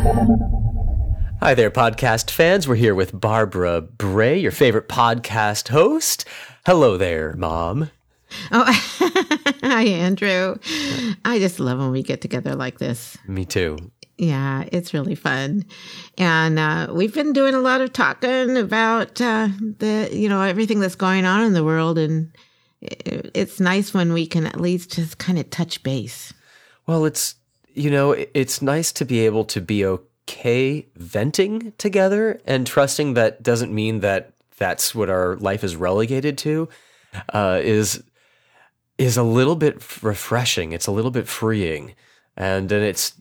Hi there, podcast fans. We're here with Barbara Bray, your favorite podcast host. Hello there, Mom. Oh, hi, Andrew. I just love when we get together like this. Me too. Yeah, it's really fun. And uh, we've been doing a lot of talking about uh, the, you know, everything that's going on in the world. And it's nice when we can at least just kind of touch base. Well, it's, you know, it's nice to be able to be okay venting together and trusting that doesn't mean that that's what our life is relegated to. Uh, is is a little bit refreshing. It's a little bit freeing, and then it's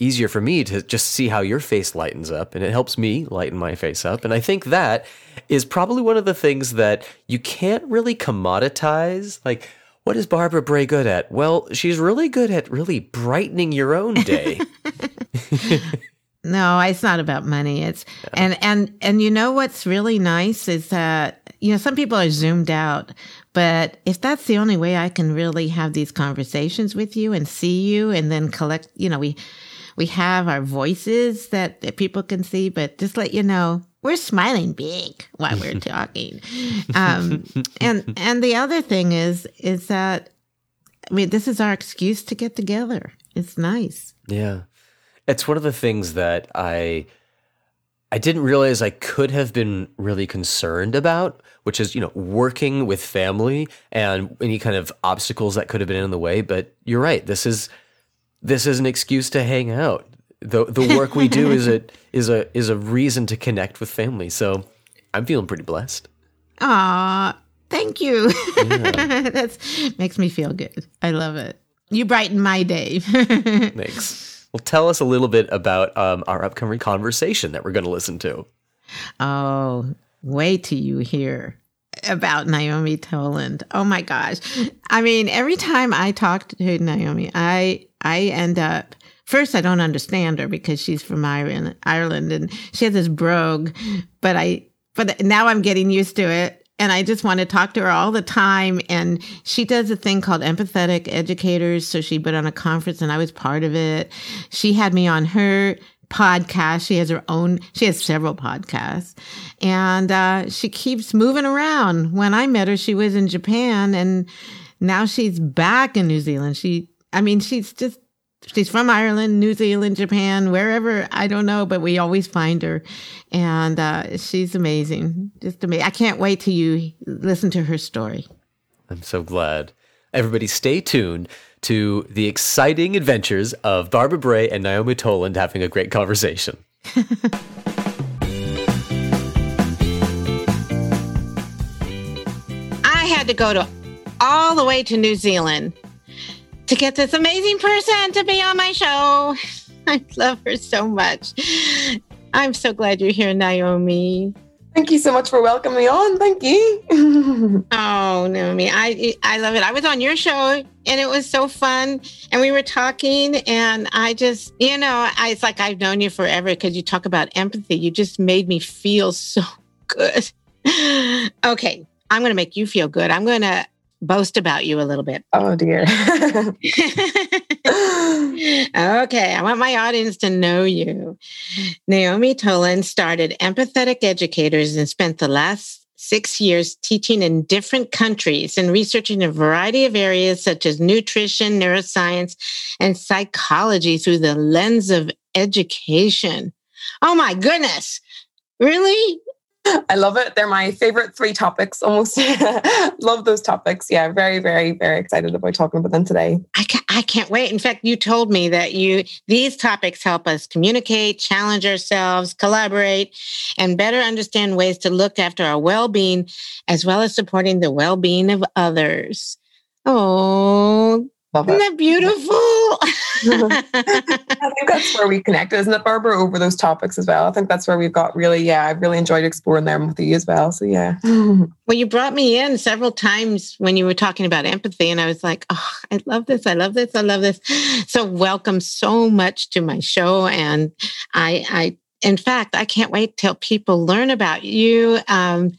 easier for me to just see how your face lightens up and it helps me lighten my face up. And I think that is probably one of the things that you can't really commoditize. Like, what is Barbara Bray good at? Well, she's really good at really brightening your own day. no, it's not about money. It's and and and you know what's really nice is that you know some people are zoomed out, but if that's the only way I can really have these conversations with you and see you and then collect, you know, we we have our voices that, that people can see, but just let you know, we're smiling big while we're talking. Um, and and the other thing is is that I mean, this is our excuse to get together. It's nice. Yeah, it's one of the things that I I didn't realize I could have been really concerned about, which is you know working with family and any kind of obstacles that could have been in the way. But you're right. This is this is an excuse to hang out. The the work we do is a is a is a reason to connect with family. So I'm feeling pretty blessed. Ah, thank you. Yeah. That's makes me feel good. I love it. You brighten my day. Thanks. Well, tell us a little bit about um, our upcoming conversation that we're going to listen to. Oh, wait till you hear about Naomi Toland. Oh my gosh. I mean, every time I talk to Naomi, I I end up first I don't understand her because she's from Ireland, Ireland, and she has this brogue. But I, but now I'm getting used to it. And I just want to talk to her all the time. And she does a thing called Empathetic Educators. So she put on a conference and I was part of it. She had me on her podcast. She has her own, she has several podcasts. And uh, she keeps moving around. When I met her, she was in Japan and now she's back in New Zealand. She I mean, she's just she's from Ireland, New Zealand, Japan, wherever I don't know, but we always find her, and uh, she's amazing, just amazing. I can't wait till you listen to her story. I'm so glad. Everybody, stay tuned to the exciting adventures of Barbara Bray and Naomi Toland having a great conversation. I had to go to all the way to New Zealand to get this amazing person to be on my show. I love her so much. I'm so glad you're here, Naomi. Thank you so much for welcoming me on. Thank you. oh, Naomi, I I love it. I was on your show and it was so fun, and we were talking, and I just, you know, I, it's like I've known you forever because you talk about empathy. You just made me feel so good. okay, I'm going to make you feel good. I'm going to boast about you a little bit. Oh, dear. okay, I want my audience to know you. Naomi Tolan started Empathetic Educators and spent the last six years teaching in different countries and researching a variety of areas such as nutrition, neuroscience, and psychology through the lens of education. Oh my goodness. Really? I love it. They're my favorite three topics almost. love those topics. Yeah, very, very, very excited about talking about them today. I can't, I can't wait. In fact, you told me that you these topics help us communicate, challenge ourselves, collaborate, and better understand ways to look after our well-being as well as supporting the well-being of others. Oh, Love Isn't that beautiful? I think that's where we connect, isn't it, Barbara, over those topics as well? I think that's where we've got really, yeah, I've really enjoyed exploring them with you as well. So, yeah. well, you brought me in several times when you were talking about empathy, and I was like, oh, I love this. I love this. I love this. So, welcome so much to my show. And I, I, in fact, I can't wait till people learn about you. Um,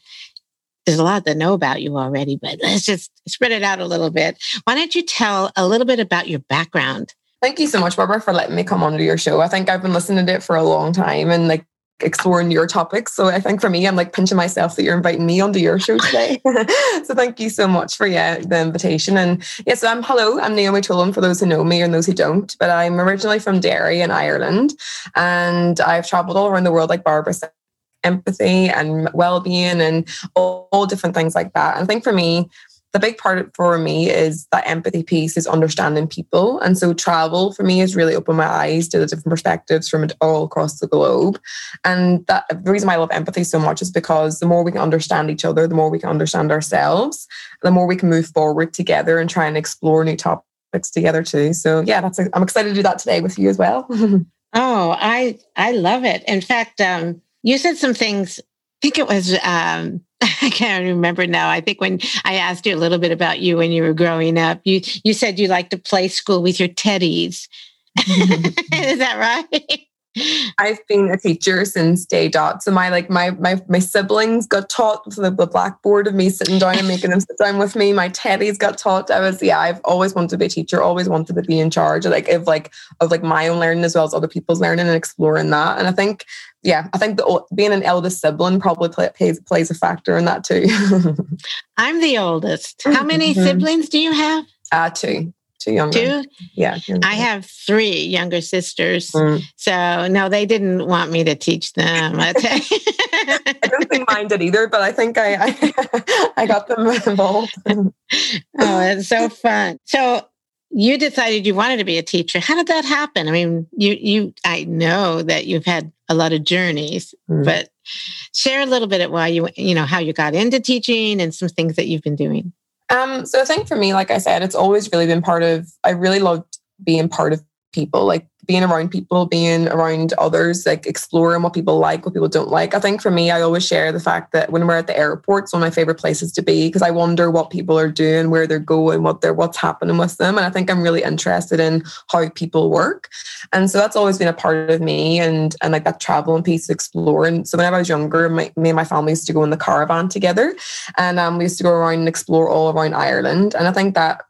there's a lot to know about you already, but let's just spread it out a little bit. Why don't you tell a little bit about your background? Thank you so much, Barbara, for letting me come onto your show. I think I've been listening to it for a long time and like exploring your topics. So I think for me, I'm like pinching myself that you're inviting me onto your show today. so thank you so much for yeah the invitation. And yes, yeah, so I'm hello, I'm Naomi Tolan for those who know me and those who don't. But I'm originally from Derry in Ireland, and I've traveled all around the world like Barbara said empathy and well-being and all, all different things like that. And I think for me, the big part for me is that empathy piece is understanding people. And so travel for me has really opened my eyes to the different perspectives from all across the globe. And that the reason I love empathy so much is because the more we can understand each other, the more we can understand ourselves, the more we can move forward together and try and explore new topics together too. So yeah, that's I'm excited to do that today with you as well. oh, I I love it. In fact, um, you said some things. I think it was um, I can't remember now. I think when I asked you a little bit about you when you were growing up, you you said you liked to play school with your teddies. Is that right? I've been a teacher since day dot. So my like my my my siblings got taught the, the blackboard of me sitting down and making them sit down with me. My teddies got taught. I was yeah, I've always wanted to be a teacher, always wanted to be in charge like of like of like my own learning as well as other people's learning and exploring that. And I think yeah, I think the, being an eldest sibling probably play, plays plays a factor in that too. I'm the oldest. How many mm-hmm. siblings do you have? Uh two two younger. Two? Yeah. I have three younger sisters. Mm. So no, they didn't want me to teach them. I, I don't think mine did either, but I think I I, I got them involved. oh, it's so fun. So you decided you wanted to be a teacher. How did that happen? I mean, you you I know that you've had a lot of journeys, mm. but share a little bit of why you you know how you got into teaching and some things that you've been doing. Um, so I think for me, like I said, it's always really been part of, I really loved being part of people, like being around people, being around others, like exploring what people like, what people don't like. I think for me, I always share the fact that when we're at the airport, it's one of my favorite places to be because I wonder what people are doing, where they're going, what they're what's happening with them. And I think I'm really interested in how people work. And so that's always been a part of me and and like that traveling piece, exploring. So whenever I was younger, my, me and my family used to go in the caravan together. And um, we used to go around and explore all around Ireland. And I think that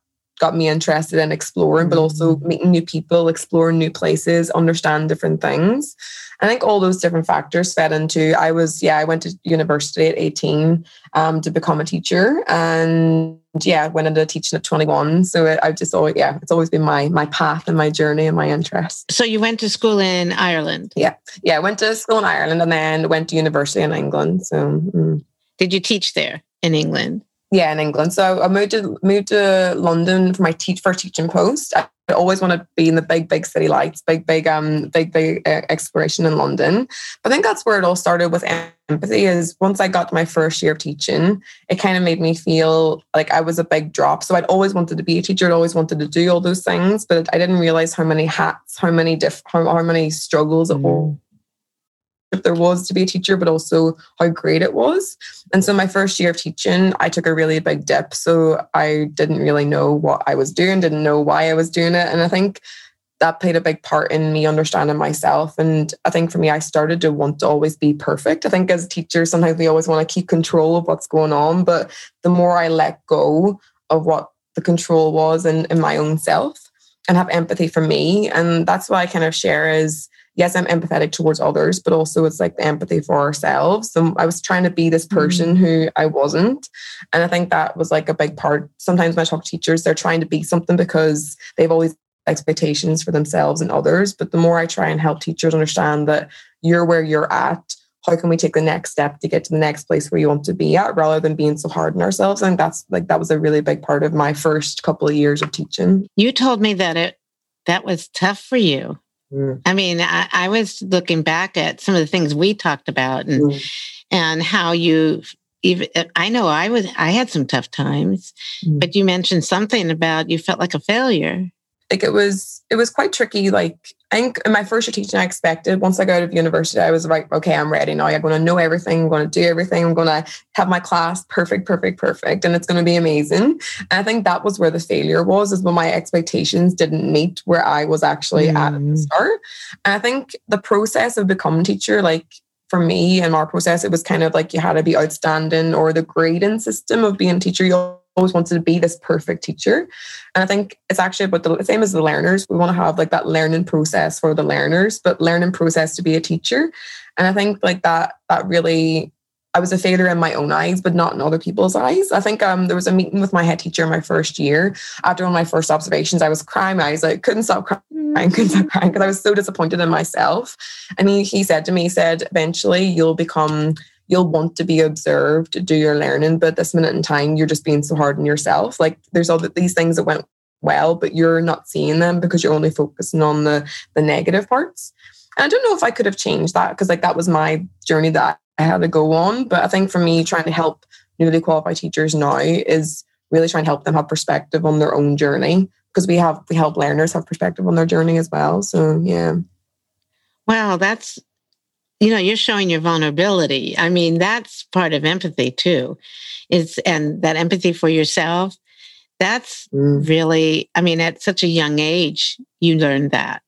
got me interested in exploring, but also mm. meeting new people, exploring new places, understand different things. I think all those different factors fed into. I was, yeah, I went to university at 18 um, to become a teacher, and yeah, went into teaching at 21. So it, I've just always, yeah, it's always been my my path and my journey and my interest. So you went to school in Ireland? Yeah, yeah, I went to school in Ireland and then went to university in England. So, mm. did you teach there in England? Yeah, in England. So I moved to moved to London for my teach for teaching post. I always want to be in the big, big city lights, big, big, um, big, big uh, exploration in London. But I think that's where it all started with empathy. Is once I got my first year of teaching, it kind of made me feel like I was a big drop. So I'd always wanted to be a teacher. I'd always wanted to do all those things, but I didn't realize how many hats, how many diff, how, how many struggles mm. it all there was to be a teacher, but also how great it was. And so my first year of teaching, I took a really big dip. So I didn't really know what I was doing, didn't know why I was doing it. And I think that played a big part in me understanding myself. And I think for me, I started to want to always be perfect. I think as a teacher, sometimes we always want to keep control of what's going on. But the more I let go of what the control was in, in my own self and have empathy for me, and that's why I kind of share is yes, I'm empathetic towards others, but also it's like the empathy for ourselves. So I was trying to be this person mm-hmm. who I wasn't. And I think that was like a big part. Sometimes when I talk to teachers, they're trying to be something because they've always expectations for themselves and others. But the more I try and help teachers understand that you're where you're at, how can we take the next step to get to the next place where you want to be at rather than being so hard on ourselves? And that's like that was a really big part of my first couple of years of teaching. You told me that it that was tough for you. Mm. I mean, I, I, was looking back at some of the things we talked about and mm. and how you even I know I was I had some tough times, mm. but you mentioned something about you felt like a failure like it was it was quite tricky like i think in my first year teaching i expected once i got out of university i was like okay i'm ready now i'm going to know everything i'm going to do everything i'm going to have my class perfect perfect perfect and it's going to be amazing and i think that was where the failure was is when my expectations didn't meet where i was actually mm. at at the mm. start and i think the process of becoming teacher like for me and our process, it was kind of like you had to be outstanding or the grading system of being a teacher. You always wanted to be this perfect teacher. And I think it's actually about the same as the learners. We want to have like that learning process for the learners, but learning process to be a teacher. And I think like that that really I was a failure in my own eyes, but not in other people's eyes. I think um, there was a meeting with my head teacher my first year. After one of my first observations, I was crying. I was like, couldn't stop crying, couldn't stop crying because I was so disappointed in myself. And he, he said to me, he said, eventually you'll become you'll want to be observed, do your learning, but this minute in time, you're just being so hard on yourself. Like there's all these things that went well, but you're not seeing them because you're only focusing on the the negative parts. And I don't know if I could have changed that because like that was my journey that I had to go on. But I think for me, trying to help newly qualified teachers now is really trying to help them have perspective on their own journey because we have we help learners have perspective on their journey as well. So yeah. Wow, that's you know you're showing your vulnerability. I mean that's part of empathy too. Is and that empathy for yourself that's mm. really i mean at such a young age you learned that.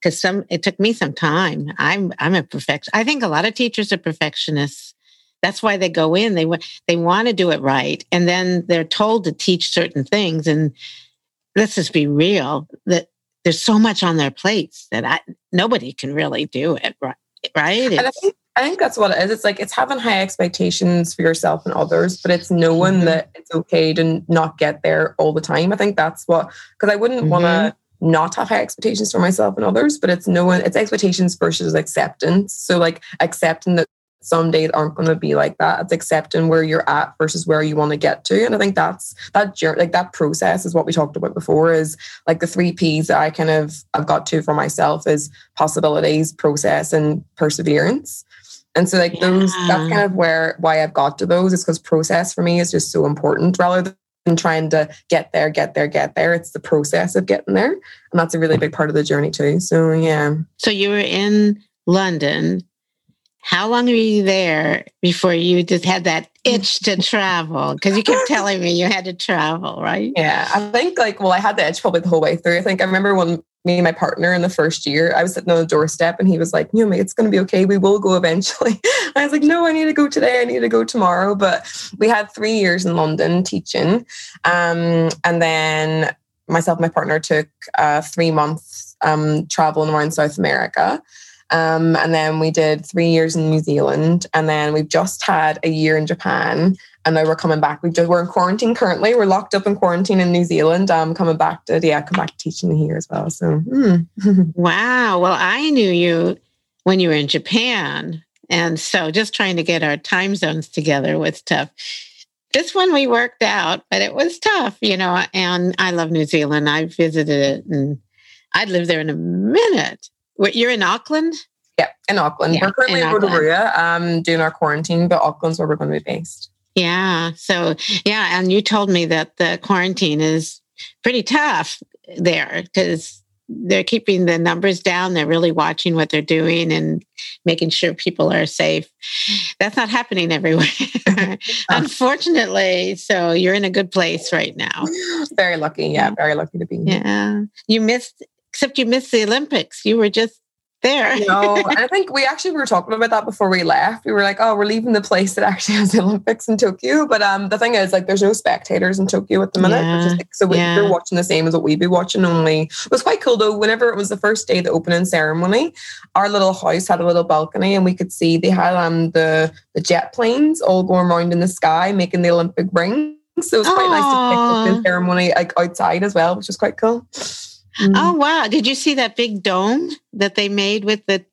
Because some it took me some time. I'm i'm a perfect i think a lot of teachers are perfectionists. That's why they go in they want they want to do it right and then they're told to teach certain things and let's just be real that there's so much on their plates that I, nobody can really do it right right? And I think, I think that's what it is. It's like it's having high expectations for yourself and others, but it's knowing mm-hmm. that it's okay to not get there all the time. I think that's what because I wouldn't mm-hmm. want to not have high expectations for myself and others, but it's knowing it's expectations versus acceptance. So like accepting that some days aren't going to be like that. It's accepting where you're at versus where you want to get to. And I think that's that journey, like that process is what we talked about before is like the three P's that I kind of I've got to for myself is possibilities, process, and perseverance. And so like yeah. those that's kind of where why I've got to those is because process for me is just so important rather than trying to get there, get there, get there. It's the process of getting there. And that's a really mm-hmm. big part of the journey too. So yeah. So you were in London how long were you there before you just had that itch to travel? Because you kept telling me you had to travel, right? Yeah, I think like, well, I had the itch probably the whole way through. I think I remember when me and my partner in the first year, I was sitting on the doorstep and he was like, you know, it's going to be okay. We will go eventually. I was like, no, I need to go today. I need to go tomorrow. But we had three years in London teaching. Um, and then myself and my partner took uh, three months um, traveling around South America. Um, and then we did three years in New Zealand. And then we've just had a year in Japan. And now we're coming back. We just we're in quarantine currently. We're locked up in quarantine in New Zealand. Um, coming back to yeah, come back to teaching here as well. So mm. wow. Well, I knew you when you were in Japan, and so just trying to get our time zones together was tough. This one we worked out, but it was tough, you know. And I love New Zealand. I visited it, and I'd live there in a minute. You're in Auckland? Yeah, in Auckland. Yeah, we're currently in, Rotorua um, doing our quarantine, but Auckland's where we're going to be based. Yeah. So, yeah. And you told me that the quarantine is pretty tough there because they're keeping the numbers down. They're really watching what they're doing and making sure people are safe. That's not happening everywhere, unfortunately. So you're in a good place right now. Very lucky. Yeah. Very lucky to be here. Yeah. You missed except you missed the Olympics. You were just there. no, I think we actually were talking about that before we left. We were like, oh, we're leaving the place that actually has the Olympics in Tokyo. But um, the thing is, like, there's no spectators in Tokyo at the minute. Yeah, like, so yeah. we're watching the same as what we'd be watching. Only it was quite cool though. Whenever it was the first day, of the opening ceremony, our little house had a little balcony, and we could see they had um the the jet planes all going around in the sky, making the Olympic ring. So it was quite Aww. nice to pick up the ceremony like outside as well, which was quite cool. Mm-hmm. Oh wow! Did you see that big dome that they made with the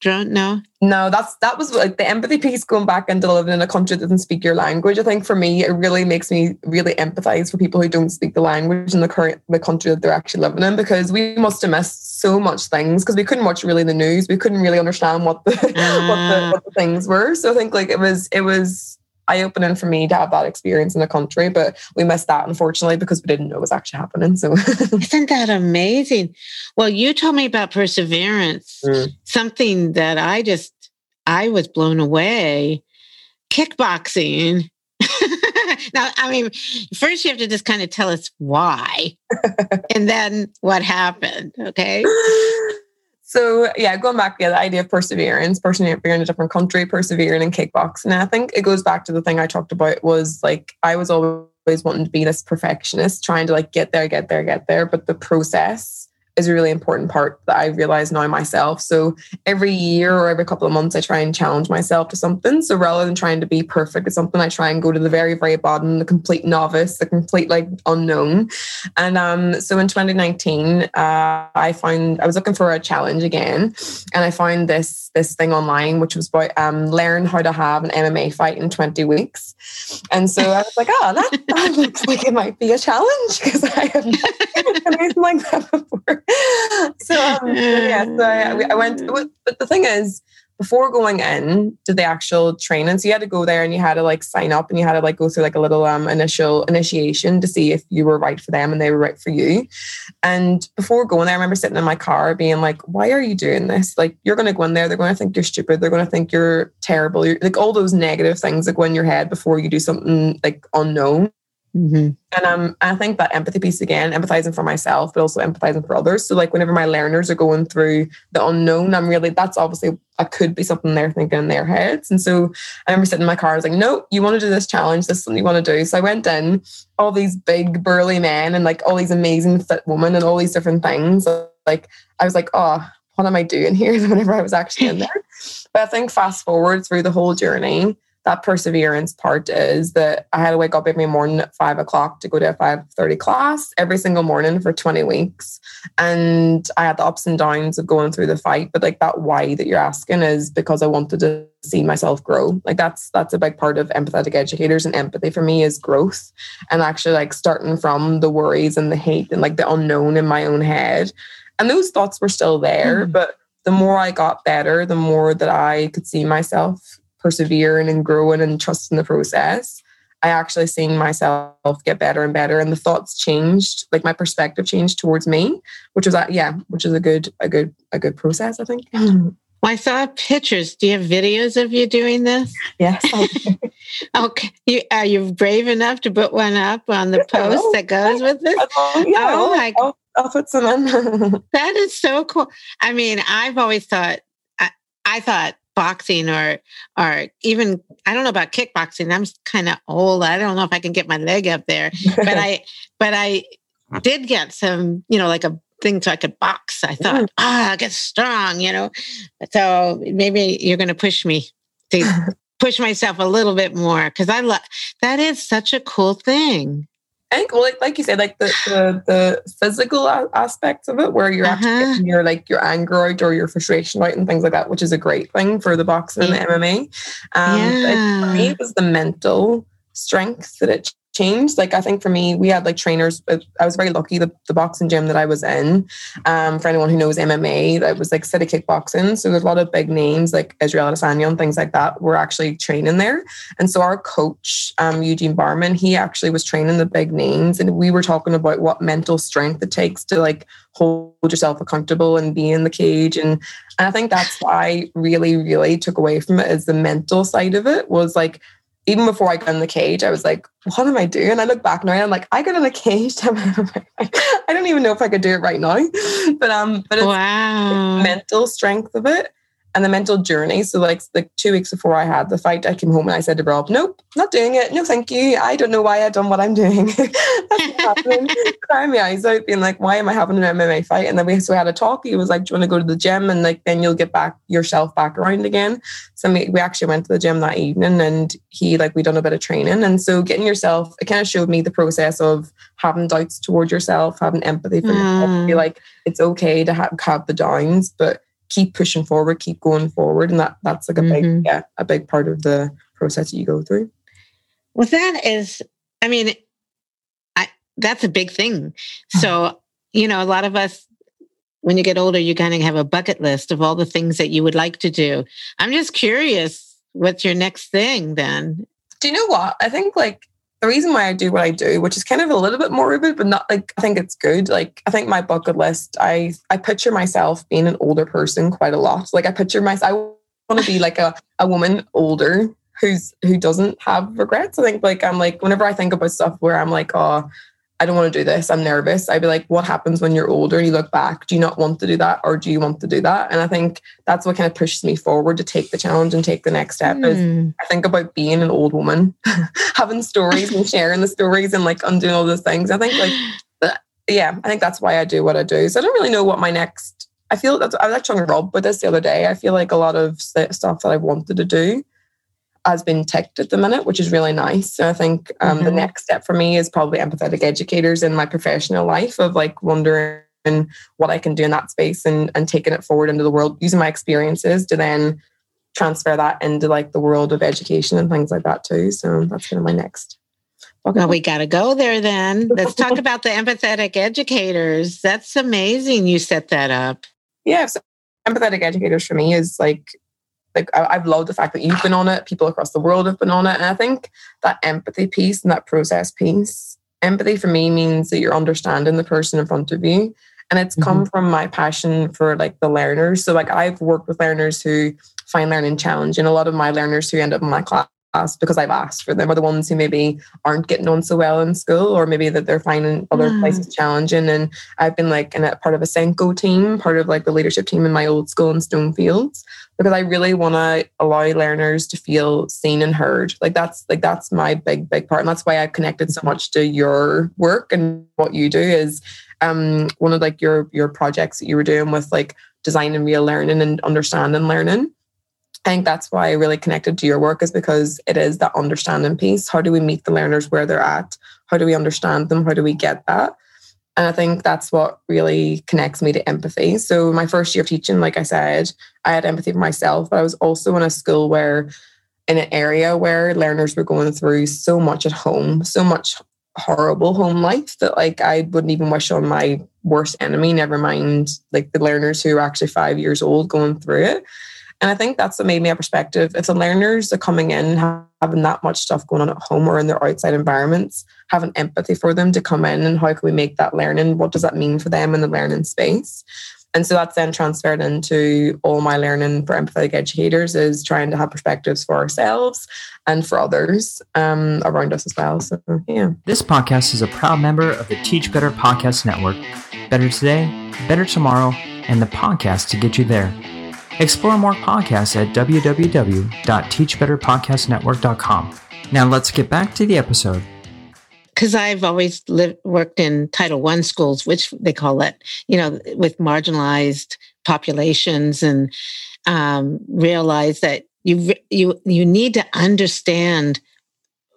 drone? No, no. That's that was like the empathy piece going back into living in a country that doesn't speak your language. I think for me, it really makes me really empathize for people who don't speak the language in the current the country that they're actually living in because we must have missed so much things because we couldn't watch really the news. We couldn't really understand what the, uh. what the what the things were. So I think like it was it was eye opening for me to have that experience in the country, but we missed that unfortunately because we didn't know it was actually happening. So, isn't that amazing? Well, you told me about perseverance, mm. something that I just I was blown away. Kickboxing. now, I mean, first you have to just kind of tell us why, and then what happened. Okay. So yeah, going back to yeah, the idea of perseverance, persevering in a different country, persevering in kickboxing. And I think it goes back to the thing I talked about was like I was always always wanting to be this perfectionist, trying to like get there, get there, get there. But the process is a really important part that I realize now myself. So every year or every couple of months, I try and challenge myself to something. So rather than trying to be perfect at something, I try and go to the very, very bottom, the complete novice, the complete like unknown. And um, so in 2019, uh, I found I was looking for a challenge again, and I found this this thing online, which was about um, learn how to have an MMA fight in 20 weeks. And so I was like, oh, that, that looks like it might be a challenge because I have never done anything like that before. so, um, yeah, so I, I went, but the thing is, before going in to the actual training, so you had to go there and you had to like sign up and you had to like go through like a little um initial initiation to see if you were right for them and they were right for you. And before going there, I remember sitting in my car being like, "Why are you doing this? Like, you're going to go in there, they're going to think you're stupid, they're going to think you're terrible, you're, like all those negative things that go in your head before you do something like unknown." Mm-hmm. And um, I think that empathy piece again, empathizing for myself, but also empathizing for others. So, like, whenever my learners are going through the unknown, I'm really, that's obviously, I could be something they're thinking in their heads. And so I remember sitting in my car, I was like, no, you want to do this challenge. This is something you want to do. So I went in, all these big, burly men, and like all these amazing fit women, and all these different things. Like, I was like, oh, what am I doing here? Whenever I was actually in there. But I think fast forward through the whole journey, that perseverance part is that I had to wake up every morning at five o'clock to go to a five thirty class every single morning for twenty weeks, and I had the ups and downs of going through the fight. But like that why that you're asking is because I wanted to see myself grow. Like that's that's a big part of empathetic educators and empathy for me is growth, and actually like starting from the worries and the hate and like the unknown in my own head, and those thoughts were still there, mm. but the more I got better, the more that I could see myself persevering and growing and trusting the process, I actually seen myself get better and better, and the thoughts changed, like my perspective changed towards me, which was yeah, which is a good, a good, a good process, I think. Well, I saw pictures. Do you have videos of you doing this? Yes. okay. You, are you brave enough to put one up on the post that goes with this? Oh, yeah, oh my! I'll, I'll put some in. that is so cool. I mean, I've always thought. I, I thought boxing or or even I don't know about kickboxing. I'm kind of old. I don't know if I can get my leg up there. but I but I did get some, you know, like a thing so I could box. I thought, ah, oh, I get strong, you know. So maybe you're going to push me to push myself a little bit more because I love that is such a cool thing. I think, well, like, like you said, like the, the, the physical aspects of it, where you're uh-huh. actually getting your like your anger out or your frustration out and things like that, which is a great thing for the boxing yeah. and the MMA. Um, yeah. For me, it was the mental strength that it changed. Like I think for me, we had like trainers. I was very lucky. The, the boxing gym that I was in, um, for anyone who knows MMA, that was like city kickboxing. So there's a lot of big names like Israel Adesanya and things like that were actually training there. And so our coach, um, Eugene Bareman, he actually was training the big names, and we were talking about what mental strength it takes to like hold yourself accountable and be in the cage. And, and I think that's why I really, really took away from it is the mental side of it was like even before I got in the cage, I was like, what am I doing? I look back now and I'm like, I got in a cage. I don't even know if I could do it right now. But um, but it's wow. the mental strength of it and the mental journey. So like like two weeks before I had the fight, I came home and I said to Rob, "Nope, not doing it. No, thank you. I don't know why I've done what I'm doing. That's happening." Crying my eyes out, being like, "Why am I having an MMA fight?" And then we so we had a talk. He was like, "Do you want to go to the gym and like then you'll get back yourself back around again?" So we, we actually went to the gym that evening, and he like we done a bit of training, and so getting yourself, it kind of showed me the process of having doubts towards yourself, having empathy for mm. yourself, be like it's okay to have, have the downs, but keep pushing forward, keep going forward. And that that's like a mm-hmm. big, yeah, a big part of the process that you go through. Well, that is, I mean, I, that's a big thing. So, you know, a lot of us, when you get older, you kind of have a bucket list of all the things that you would like to do. I'm just curious, what's your next thing then? Do you know what? I think like the reason why I do what I do, which is kind of a little bit morbid, but not like I think it's good. Like I think my bucket list, I I picture myself being an older person quite a lot. Like I picture myself, I want to be like a, a woman older who's who doesn't have regrets. I think like I'm like whenever I think about stuff where I'm like, oh, I don't want to do this. I'm nervous. I'd be like, what happens when you're older and you look back? Do you not want to do that or do you want to do that? And I think that's what kind of pushes me forward to take the challenge and take the next step. Mm. Is hmm. I think about being an old woman, having stories and sharing the stories and like undoing all those things. I think like, yeah, I think that's why I do what I do. So I don't really know what my next, I feel that's, I was actually on Rob with this the other day. I feel like a lot of stuff that I wanted to do has been ticked at the minute, which is really nice. So I think um, mm-hmm. the next step for me is probably empathetic educators in my professional life of like wondering what I can do in that space and, and taking it forward into the world, using my experiences to then transfer that into like the world of education and things like that too. So that's kind of my next. Well, we got to go there then. Let's talk about the empathetic educators. That's amazing. You set that up. Yeah. So empathetic educators for me is like like I, have loved the fact that you've been on it people across the world have been on it and i think that empathy piece and that process piece empathy for me means that you're understanding the person in front of you and it's mm-hmm. come from my passion for like the learners so like i've worked with learners who find learning challenging a lot of my learners who end up in my class because I've asked for them are the ones who maybe aren't getting on so well in school or maybe that they're finding other mm. places challenging. And I've been like in a part of a SENCO team, part of like the leadership team in my old school in Stonefields, because I really want to allow learners to feel seen and heard. Like that's like that's my big, big part. And that's why I've connected so much to your work and what you do is um one of like your your projects that you were doing with like design and real learning and understanding learning I think that's why I really connected to your work is because it is that understanding piece. How do we meet the learners where they're at? How do we understand them? How do we get that? And I think that's what really connects me to empathy. So, my first year of teaching, like I said, I had empathy for myself, but I was also in a school where, in an area where learners were going through so much at home, so much horrible home life that, like, I wouldn't even wish on my worst enemy, never mind like the learners who are actually five years old going through it. And I think that's what made me a perspective. If the learners are coming in having that much stuff going on at home or in their outside environments, having empathy for them to come in and how can we make that learning? What does that mean for them in the learning space? And so that's then transferred into all my learning for empathetic educators is trying to have perspectives for ourselves and for others um, around us as well. So, yeah. This podcast is a proud member of the Teach Better Podcast Network. Better today, better tomorrow, and the podcast to get you there. Explore more podcasts at www.teachbetterpodcastnetwork.com. Now let's get back to the episode. Because I've always lived, worked in Title One schools, which they call it, you know, with marginalized populations, and um, realize that you you you need to understand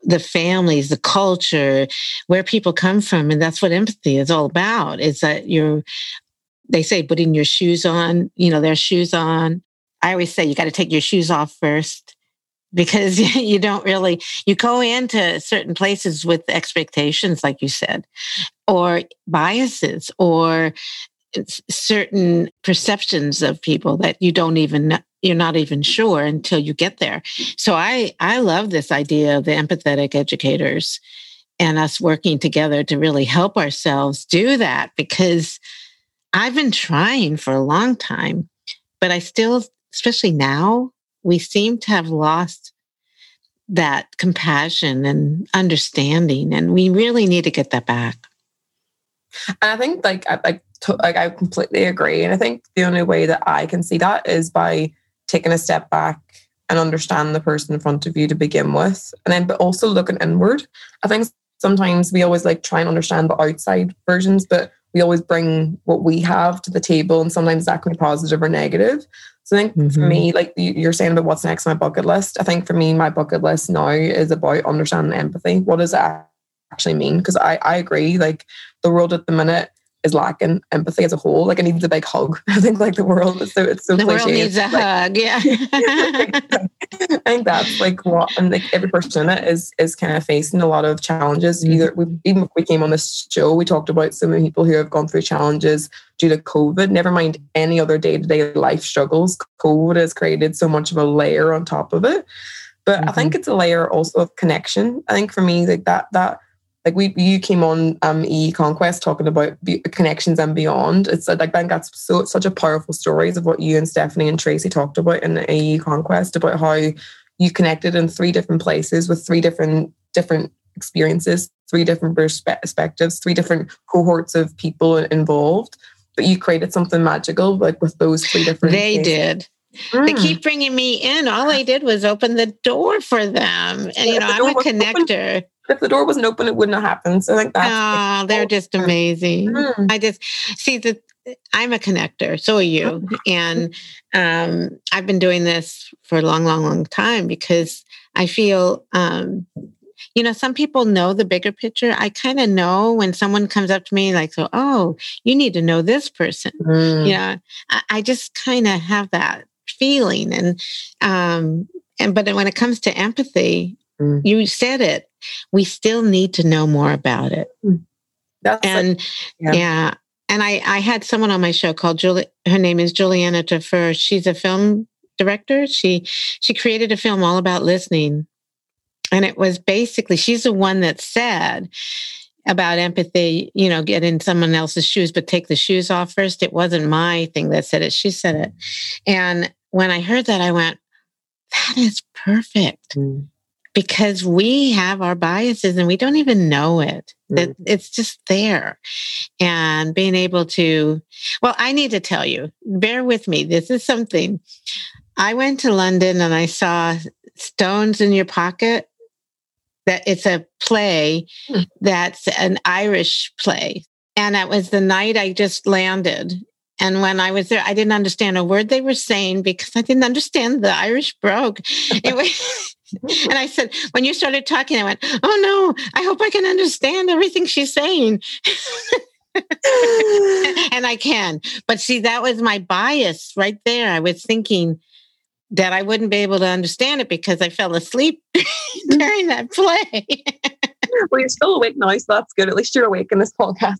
the families, the culture, where people come from. And that's what empathy is all about. Is that you're they say putting your shoes on, you know, their shoes on. I always say you got to take your shoes off first because you don't really you go into certain places with expectations like you said or biases or certain perceptions of people that you don't even you're not even sure until you get there so i i love this idea of the empathetic educators and us working together to really help ourselves do that because I've been trying for a long time, but I still, especially now, we seem to have lost that compassion and understanding, and we really need to get that back. And I think, like, I, like, like I completely agree. And I think the only way that I can see that is by taking a step back and understand the person in front of you to begin with, and then but also looking inward. I think sometimes we always like try and understand the outside versions, but we always bring what we have to the table, and sometimes that can be positive or negative. So I think mm-hmm. for me, like you're saying about what's next on my bucket list, I think for me, my bucket list now is about understanding empathy. What does that actually mean? Because I, I agree, like the world at the minute is lacking empathy as a whole. Like it needs a big hug. I think like the world is so it's so the cliche. world needs a like, hug. Yeah. I think that's like what and like every person in it is is kind of facing a lot of challenges. Mm-hmm. Either we even if we came on this show, we talked about so many people who have gone through challenges due to COVID. Never mind any other day to day life struggles. COVID has created so much of a layer on top of it. But mm-hmm. I think it's a layer also of connection. I think for me, like that that like we you came on um e conquest talking about be- connections and beyond it's like i think that's so such a powerful stories of what you and stephanie and tracy talked about in e conquest about how you connected in three different places with three different different experiences, three different perspectives, three different cohorts of people involved. But you created something magical, like with those three different. They cases. did. Mm. They keep bringing me in. All I did was open the door for them, and you know I'm a connector. Open, if the door wasn't open, it wouldn't have happened. So like that's. Oh, they're just amazing. Mm. I just see that I'm a connector. So are you, and um, I've been doing this for a long, long, long time because I feel um, you know, some people know the bigger picture. I kind of know when someone comes up to me like, so, oh, you need to know this person. Mm. Yeah. I, I just kind of have that feeling. And, um, and, but when it comes to empathy, mm. you said it, we still need to know more about it. Mm. That's and like, yeah. yeah. And I, I had someone on my show called Julie, her name is Juliana Defer. She's a film director. She, she created a film all about listening and it was basically, she's the one that said about empathy, you know, get in someone else's shoes, but take the shoes off first. It wasn't my thing that said it. She said it. And when I heard that, I went, that is perfect. Mm. Because we have our biases and we don't even know it. Mm. It's just there. And being able to, well, I need to tell you, bear with me. This is something I went to London and I saw Stones in Your Pocket that it's a play hmm. that's an Irish play. And it was the night I just landed. And when I was there, I didn't understand a word they were saying because I didn't understand the Irish brogue. It was, and I said, when you started talking, I went, oh no, I hope I can understand everything she's saying. and I can. But see, that was my bias right there. I was thinking, that I wouldn't be able to understand it because I fell asleep during that play. well, you're still awake now, so that's good. At least you're awake in this podcast.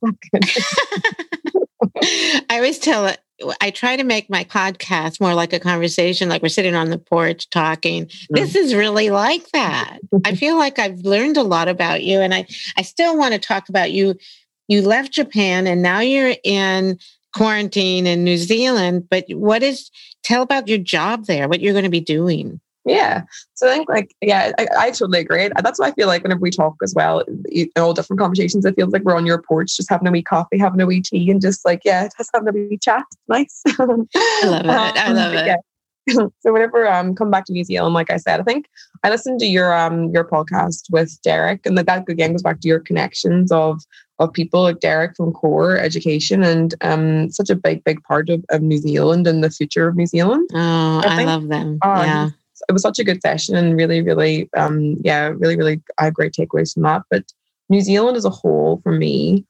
I always tell it. I try to make my podcast more like a conversation, like we're sitting on the porch talking. Mm. This is really like that. I feel like I've learned a lot about you, and I I still want to talk about you. You left Japan, and now you're in quarantine in New Zealand. But what is tell about your job there, what you're going to be doing. Yeah. So I think like, yeah, I, I, totally agree. That's why I feel like whenever we talk as well, in all different conversations, it feels like we're on your porch, just having a wee coffee, having a wee tea and just like, yeah, just having a wee chat. Nice. I love it. I love it. Yeah. so whenever um come back to New Zealand, like I said, I think I listened to your um your podcast with Derek, and that, that again goes back to your connections of of people like Derek from Core Education and um, such a big, big part of, of New Zealand and the future of New Zealand. Oh, I, I love them. Um, yeah. It was such a good session and really, really, um, yeah, really, really I had great takeaways from that. But New Zealand as a whole, for me,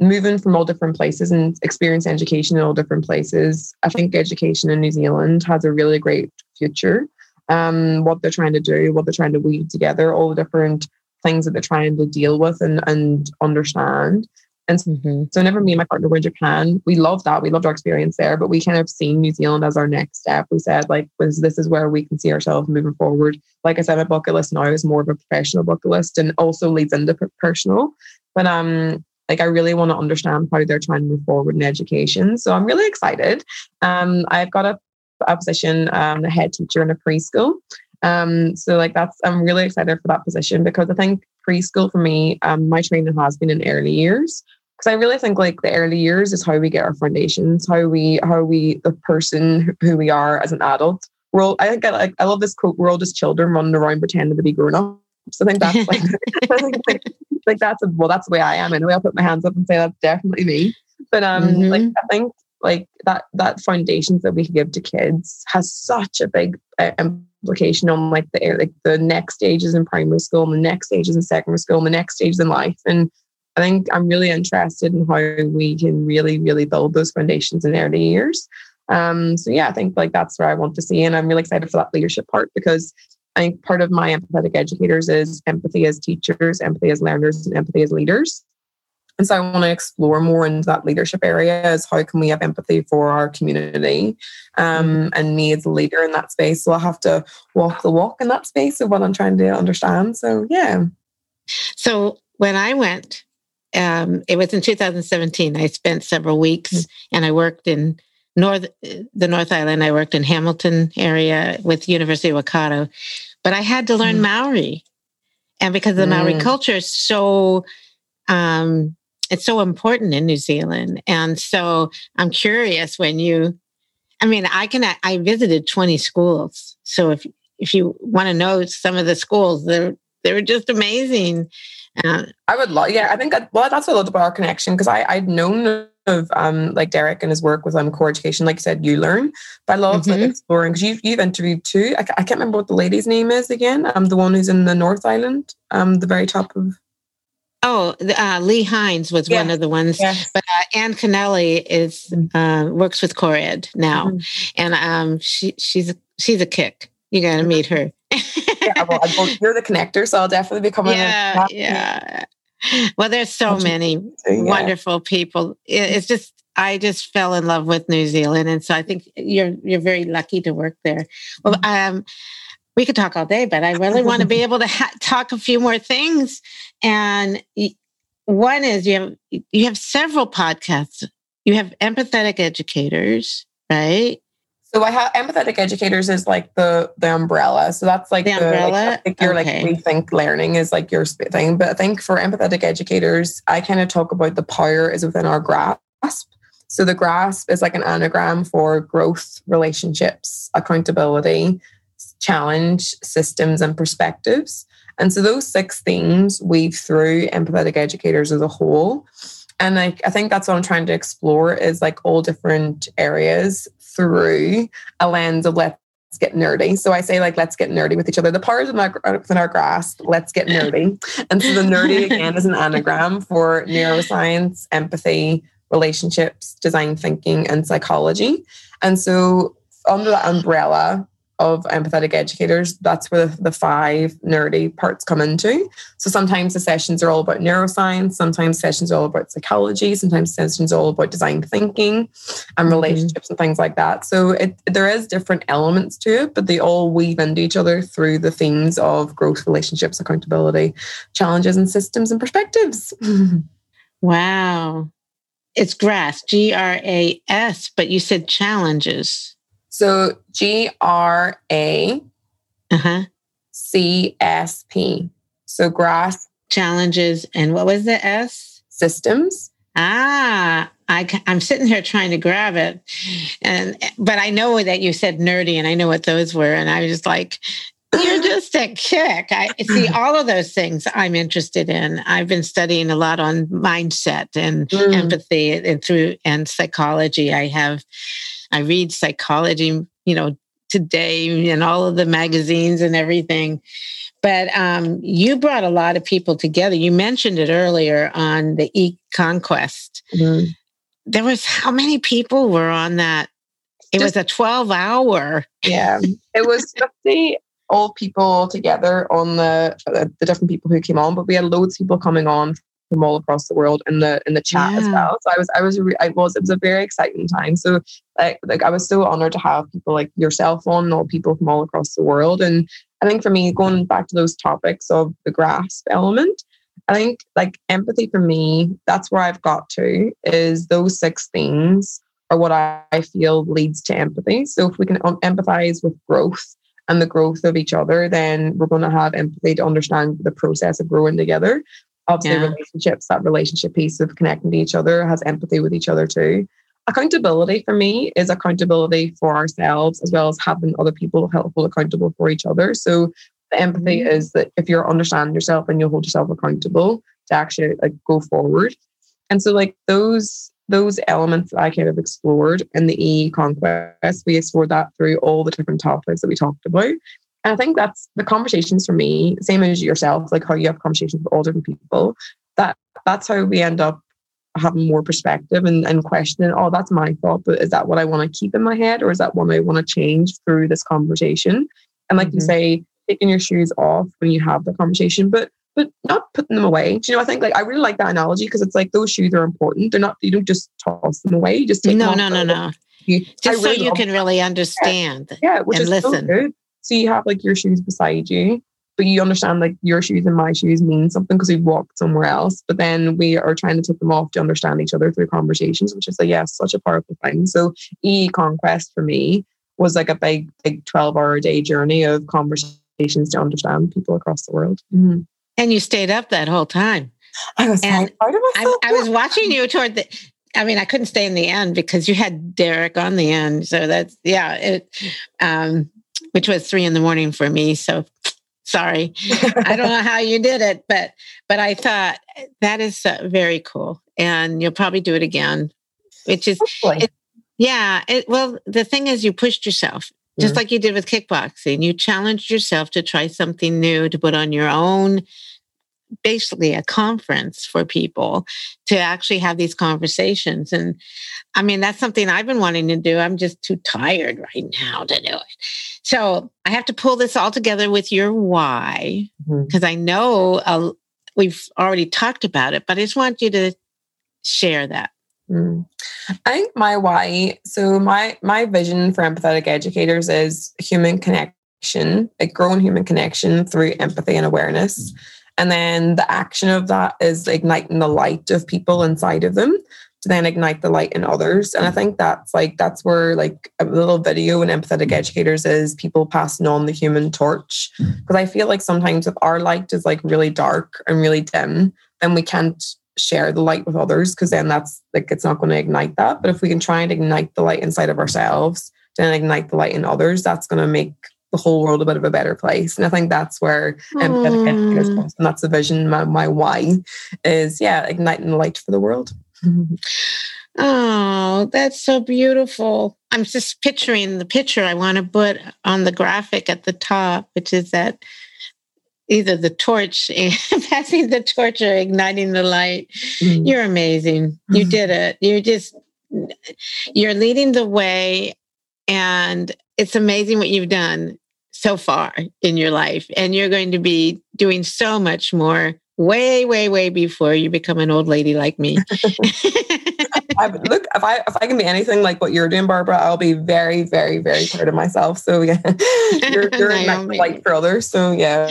moving from all different places and experiencing education in all different places, I think education in New Zealand has a really great future. Um, what they're trying to do, what they're trying to weave together, all the different things that they're trying to deal with and, and understand. And mm-hmm. so, whenever me and my partner were in Japan, we loved that. We loved our experience there, but we kind of seen New Zealand as our next step. We said, like, was this is where we can see ourselves moving forward. Like I said, my bucket list now is more of a professional bucket list and also leads into personal. But um, like I really want to understand how they're trying to move forward in education. So I'm really excited. Um, I've got a, a position, um, a head teacher in a preschool. Um, so like that's I'm really excited for that position because I think preschool for me, um, my training has been in early years. Because I really think like the early years is how we get our foundations, how we how we the person who we are as an adult. We're all, I think I like I love this quote, we're all just children running around pretending to be grown up. So I think that's like, I think, like, like that's a, well, that's the way I am anyway. I'll put my hands up and say that's definitely me. But um, mm-hmm. like I think like that that foundations that we can give to kids has such a big uh, implication on like the like the next stages in primary school and the next stages in secondary school and the next stages in life and i think i'm really interested in how we can really really build those foundations in early years um so yeah i think like that's where i want to see and i'm really excited for that leadership part because i think part of my empathetic educators is empathy as teachers empathy as learners and empathy as leaders and so I want to explore more into that leadership area is how can we have empathy for our community um, mm-hmm. and me as a leader in that space. So I have to walk the walk in that space of what I'm trying to understand. So yeah. So when I went, um, it was in 2017. I spent several weeks mm-hmm. and I worked in North the North Island. I worked in Hamilton area with University of Waikato, but I had to learn mm-hmm. Maori and because the Maori mm. culture is so um, it's so important in New Zealand. And so I'm curious when you, I mean, I can, I visited 20 schools. So if, if you want to know some of the schools, they're, they're just amazing. Uh, I would love, yeah, I think, that, well, that's a lot about our connection because I, I'd known of um like Derek and his work with um core education, like you said, you learn. But I love mm-hmm. like exploring because you've you've interviewed two. I, I can't remember what the lady's name is again. Um, the one who's in the North Island, um, the very top of Oh, uh, Lee Hines was one of the ones, yes. but uh, Ann Kennelly is mm-hmm. uh, works with CoreEd now, mm-hmm. and um, she she's she's a kick. You got to meet her. Yeah, well, you're the connector, so I'll definitely become. Yeah, yeah. Well, there's so many yeah. wonderful people. It's just I just fell in love with New Zealand, and so I think you're you're very lucky to work there. Well, mm-hmm. um, we could talk all day, but I really want to be able to ha- talk a few more things. And one is you have you have several podcasts. You have empathetic educators, right? So I have empathetic educators is like the the umbrella. So that's like the, the umbrella. Like, your okay. like rethink learning is like your thing. But I think for empathetic educators, I kind of talk about the power is within our grasp. So the grasp is like an anagram for growth, relationships, accountability, challenge systems and perspectives. And so those six things weave through empathetic educators as a whole. And I, I think that's what I'm trying to explore is like all different areas through a lens of let's get nerdy. So I say like let's get nerdy with each other. The powers our, uh, within our grasp, let's get nerdy. And so the nerdy again is an anagram for neuroscience, empathy, relationships, design thinking, and psychology. And so under that umbrella, of empathetic educators, that's where the, the, five nerdy parts come into. So sometimes the sessions are all about neuroscience, sometimes sessions are all about psychology, sometimes sessions are all about design thinking and mm-hmm. relationships mm-hmm. and things like that. So it, there is different elements to it, but they all weave into each other through the themes of growth, relationships, accountability, challenges and systems and perspectives. wow. It's GRAS, G R A S, but you said challenges. So G R A. C S P. So GRAS challenges and what was the S? Systems. Ah, I, I'm sitting here trying to grab it, and but I know that you said nerdy, and I know what those were, and I was just like, "You're just a kick." I see all of those things I'm interested in. I've been studying a lot on mindset and mm. empathy, and through and psychology. I have I read psychology, you know, today and all of the magazines and everything. But um, you brought a lot of people together. You mentioned it earlier on the e conquest. Mm-hmm. There was how many people were on that? It Just, was a 12 hour. Yeah, it was 50 old people together on the, uh, the different people who came on, but we had loads of people coming on from all across the world in the in the chat yeah. as well. So I was I was re- I was it was a very exciting time. So like like I was so honored to have people like yourself on, and all people from all across the world. And I think for me, going back to those topics of the grasp element, I think like empathy for me, that's where I've got to is those six things are what I feel leads to empathy. So if we can empathize with growth and the growth of each other, then we're going to have empathy to understand the process of growing together obviously yeah. relationships that relationship piece of connecting to each other has empathy with each other too accountability for me is accountability for ourselves as well as having other people helpful accountable for each other so the empathy mm-hmm. is that if you're understanding yourself and you hold yourself accountable to actually like go forward and so like those those elements that I kind of explored in the E conquest, we explored that through all the different topics that we talked about. And I think that's the conversations for me, same as yourself, like how you have conversations with all different people. That that's how we end up having more perspective and, and questioning, oh, that's my thought, but is that what I want to keep in my head or is that one I want to change through this conversation? And like mm-hmm. you say, taking your shoes off when you have the conversation, but but not putting them away. Do you know, I think like I really like that analogy because it's like those shoes are important. They're not you don't just toss them away. You just take no, no, no, no. You, just so you can really understand yeah, yeah which and is listen. So good. So you have like your shoes beside you, but you understand like your shoes and my shoes mean something because we've walked somewhere else. But then we are trying to take them off to understand each other through conversations, which is like, yes, such a powerful thing. So e conquest for me was like a big, big 12 hour a day journey of conversations to understand people across the world. Mm-hmm. And you stayed up that whole time. I was And proud of I. I was watching you toward the. I mean, I couldn't stay in the end because you had Derek on the end. So that's yeah, it, um, which was three in the morning for me. So sorry, I don't know how you did it, but but I thought that is uh, very cool, and you'll probably do it again. Which is it- yeah. It, well, the thing is, you pushed yourself just Mhm. like you did with kickboxing. You challenged yourself to try something new, to put on your own, basically a conference for people to actually have these conversations. And I mean, that's something I've been wanting to do. I'm just too tired right now to do it. So I have to pull this all together with your why, because I know uh, we've already talked about it, but I just want you to share that. Mm. I think my why, so my my vision for empathetic educators is human connection, like growing human connection through empathy and awareness. And then the action of that is igniting the light of people inside of them to then ignite the light in others. And I think that's like that's where like a little video in empathetic educators is people passing on the human torch. Hmm. Because I feel like sometimes if our light is like really dark and really dim, then we can't share the light with others because then that's like it's not going to ignite that. But if we can try and ignite the light inside of ourselves, to then ignite the light in others, that's going to make the whole world a bit of a better place. And I think that's where educators Mm. comes from. That's the vision. My, my why is yeah, igniting the light for the world. Oh, that's so beautiful. I'm just picturing the picture I want to put on the graphic at the top, which is that either the torch, passing the torch or igniting the light. Mm. You're amazing. You did it. You're just, you're leading the way. And it's amazing what you've done so far in your life. And you're going to be doing so much more way, way, way before you become an old lady like me. I, look, if I if I can be anything like what you're doing, Barbara, I'll be very, very, very proud of myself. So yeah, you're you're the light for others. So yeah.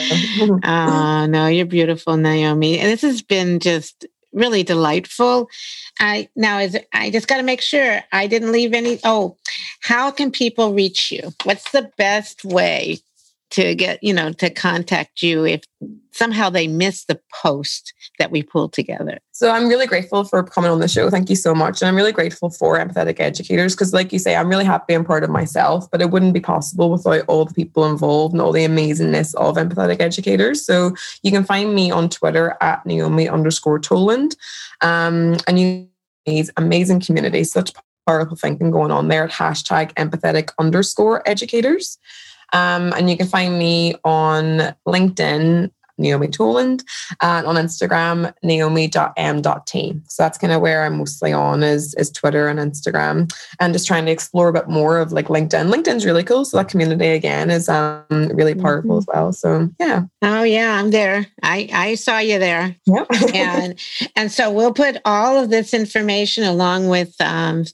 Oh, no, you're beautiful, Naomi. And this has been just really delightful. I now is I just got to make sure I didn't leave any. Oh, how can people reach you? What's the best way to get, you know, to contact you if somehow they miss the post that we pulled together? So I'm really grateful for coming on the show. Thank you so much. And I'm really grateful for empathetic educators because, like you say, I'm really happy and proud of myself, but it wouldn't be possible without all the people involved and all the amazingness of empathetic educators. So you can find me on Twitter at Naomi underscore Toland. Um, and you amazing community, such powerful thinking going on there at hashtag empathetic underscore educators. Um, and you can find me on LinkedIn, Naomi Toland, and on Instagram, naomi.m.team. So that's kind of where I'm mostly on is, is Twitter and Instagram and just trying to explore a bit more of like LinkedIn. LinkedIn's really cool. So that community again is um, really powerful as well. So yeah. Oh yeah, I'm there. I I saw you there. Yeah. and and so we'll put all of this information along with um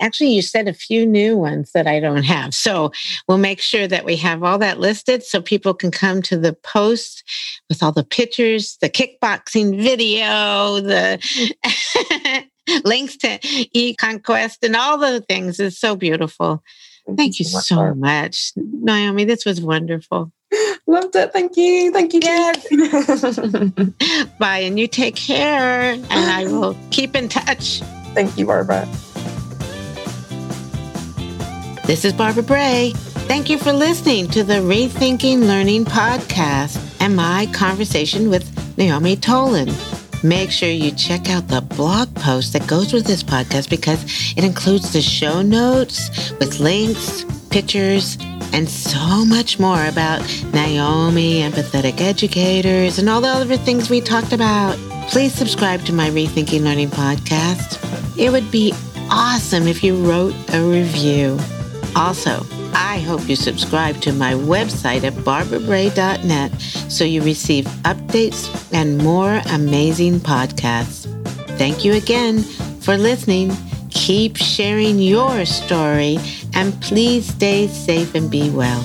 actually you said a few new ones that i don't have so we'll make sure that we have all that listed so people can come to the post with all the pictures the kickboxing video the links to e-conquest and all the things is so beautiful thank you so Barb. much naomi this was wonderful Loved it. Thank you. Thank you. Yes. Bye and you take care and i will keep in touch Thank you, Barbara. This is Barbara Bray. Thank you for listening to the Rethinking Learning podcast and my conversation with Naomi Toland. Make sure you check out the blog post that goes with this podcast because it includes the show notes with links, pictures, and so much more about Naomi, empathetic educators, and all the other things we talked about. Please subscribe to my Rethinking Learning podcast. It would be awesome if you wrote a review. Also, I hope you subscribe to my website at barbarabray.net so you receive updates and more amazing podcasts. Thank you again for listening. Keep sharing your story and please stay safe and be well.